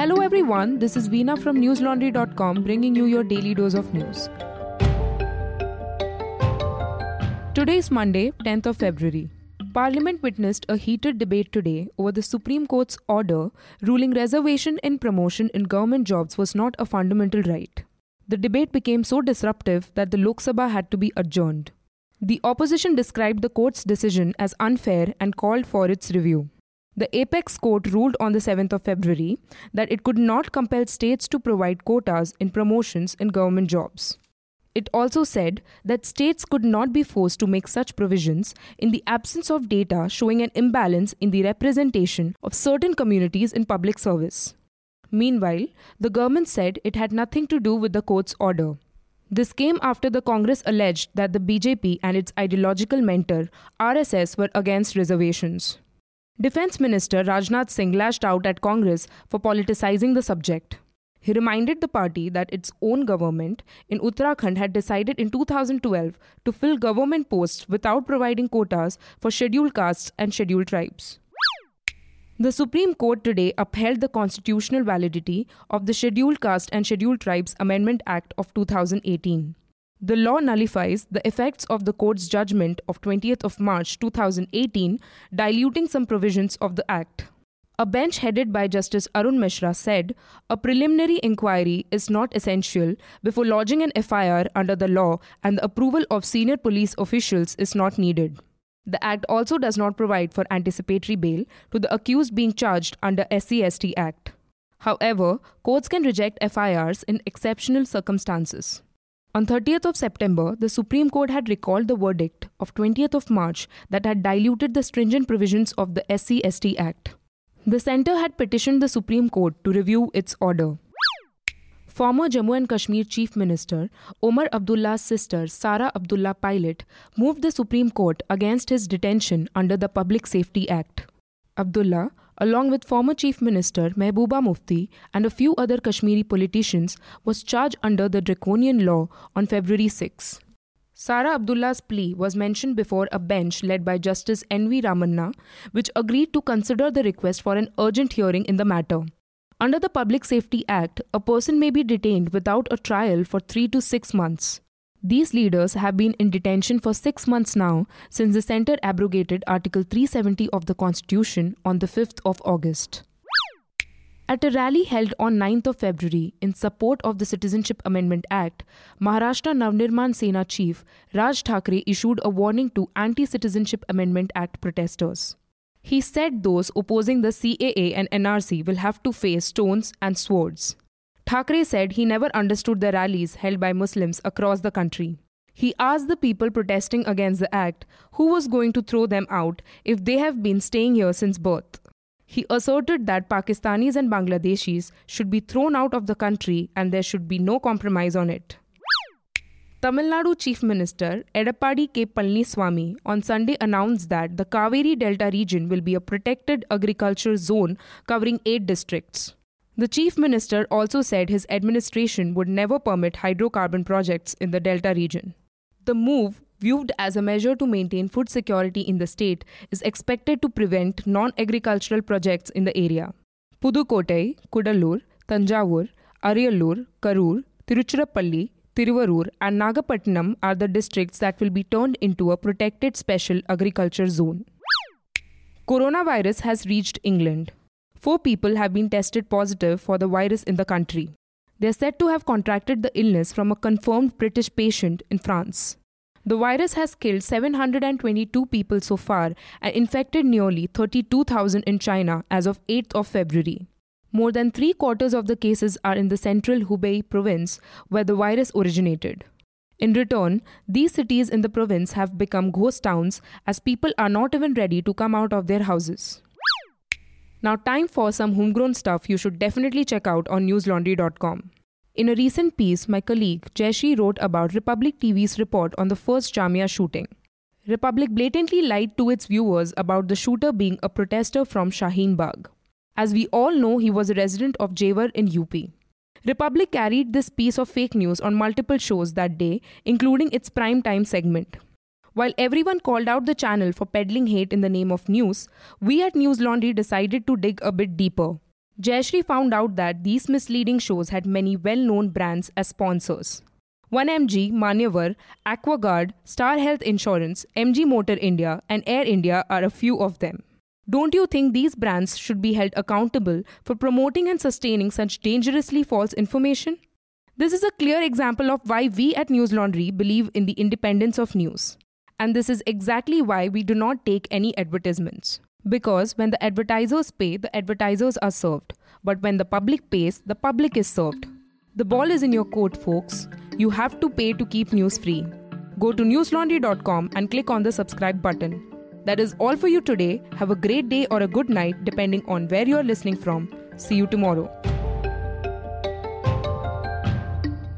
Hello everyone, this is Veena from newslaundry.com bringing you your daily dose of news. Today is Monday, 10th of February. Parliament witnessed a heated debate today over the Supreme Court's order ruling reservation in promotion in government jobs was not a fundamental right. The debate became so disruptive that the Lok Sabha had to be adjourned. The opposition described the court's decision as unfair and called for its review. The Apex Court ruled on the 7th of February that it could not compel states to provide quotas in promotions in government jobs. It also said that states could not be forced to make such provisions in the absence of data showing an imbalance in the representation of certain communities in public service. Meanwhile, the government said it had nothing to do with the court's order. This came after the Congress alleged that the BJP and its ideological mentor, RSS, were against reservations. Defense Minister Rajnath Singh lashed out at Congress for politicizing the subject. He reminded the party that its own government in Uttarakhand had decided in 2012 to fill government posts without providing quotas for scheduled castes and scheduled tribes. The Supreme Court today upheld the constitutional validity of the Scheduled Caste and Scheduled Tribes Amendment Act of 2018. The law nullifies the effects of the court's judgment of 20th of March 2018 diluting some provisions of the act. A bench headed by Justice Arun Mishra said a preliminary inquiry is not essential before lodging an FIR under the law and the approval of senior police officials is not needed. The Act also does not provide for anticipatory bail to the accused being charged under SCST Act. However, courts can reject FIRs in exceptional circumstances. On 30th of September, the Supreme Court had recalled the verdict of 20th of March that had diluted the stringent provisions of the SCST Act. The centre had petitioned the Supreme Court to review its order. Former Jammu and Kashmir Chief Minister Omar Abdullah's sister Sara Abdullah Pilot moved the Supreme Court against his detention under the Public Safety Act. Abdullah, along with former Chief Minister Mehbooba Mufti and a few other Kashmiri politicians, was charged under the draconian law on February 6. Sara Abdullah's plea was mentioned before a bench led by Justice N.V. Ramana, which agreed to consider the request for an urgent hearing in the matter. Under the Public Safety Act, a person may be detained without a trial for three to six months. These leaders have been in detention for six months now since the centre abrogated Article 370 of the Constitution on the 5th of August. At a rally held on 9th of February in support of the Citizenship Amendment Act, Maharashtra Navnirman Sena chief Raj Thackeray issued a warning to anti Citizenship Amendment Act protesters. He said those opposing the CAA and NRC will have to face stones and swords. Thackeray said he never understood the rallies held by Muslims across the country. He asked the people protesting against the act who was going to throw them out if they have been staying here since birth. He asserted that Pakistanis and Bangladeshis should be thrown out of the country and there should be no compromise on it. Tamil Nadu Chief Minister Edappadi K. Palaniswamy on Sunday announced that the Kaveri Delta region will be a protected agriculture zone covering eight districts. The Chief Minister also said his administration would never permit hydrocarbon projects in the Delta region. The move viewed as a measure to maintain food security in the state, is expected to prevent non agricultural projects in the area. Pudukottai, Cuddalore, Thanjavur, Ariyalur, Karur, Tiruchirappalli, Tiruvarur, and Nagapattinam are the districts that will be turned into a protected special agriculture zone. Coronavirus has reached England. Four people have been tested positive for the virus in the country. They are said to have contracted the illness from a confirmed British patient in France. The virus has killed 722 people so far and infected nearly 32,000 in China as of 8th of February. More than three quarters of the cases are in the central Hubei province where the virus originated. In return, these cities in the province have become ghost towns as people are not even ready to come out of their houses. Now, time for some homegrown stuff you should definitely check out on newslaundry.com. In a recent piece, my colleague Jayashree wrote about Republic TV's report on the first Jamia shooting. Republic blatantly lied to its viewers about the shooter being a protester from Shaheen Bagh. As we all know, he was a resident of Jewar in UP. Republic carried this piece of fake news on multiple shows that day, including its prime time segment. While everyone called out the channel for peddling hate in the name of news, we at News Laundry decided to dig a bit deeper Jayashree found out that these misleading shows had many well known brands as sponsors. 1MG, Manyavar, Aquaguard, Star Health Insurance, MG Motor India, and Air India are a few of them. Don't you think these brands should be held accountable for promoting and sustaining such dangerously false information? This is a clear example of why we at News Laundry believe in the independence of news. And this is exactly why we do not take any advertisements. Because when the advertisers pay, the advertisers are served. But when the public pays, the public is served. The ball is in your court, folks. You have to pay to keep news free. Go to newslaundry.com and click on the subscribe button. That is all for you today. Have a great day or a good night, depending on where you are listening from. See you tomorrow.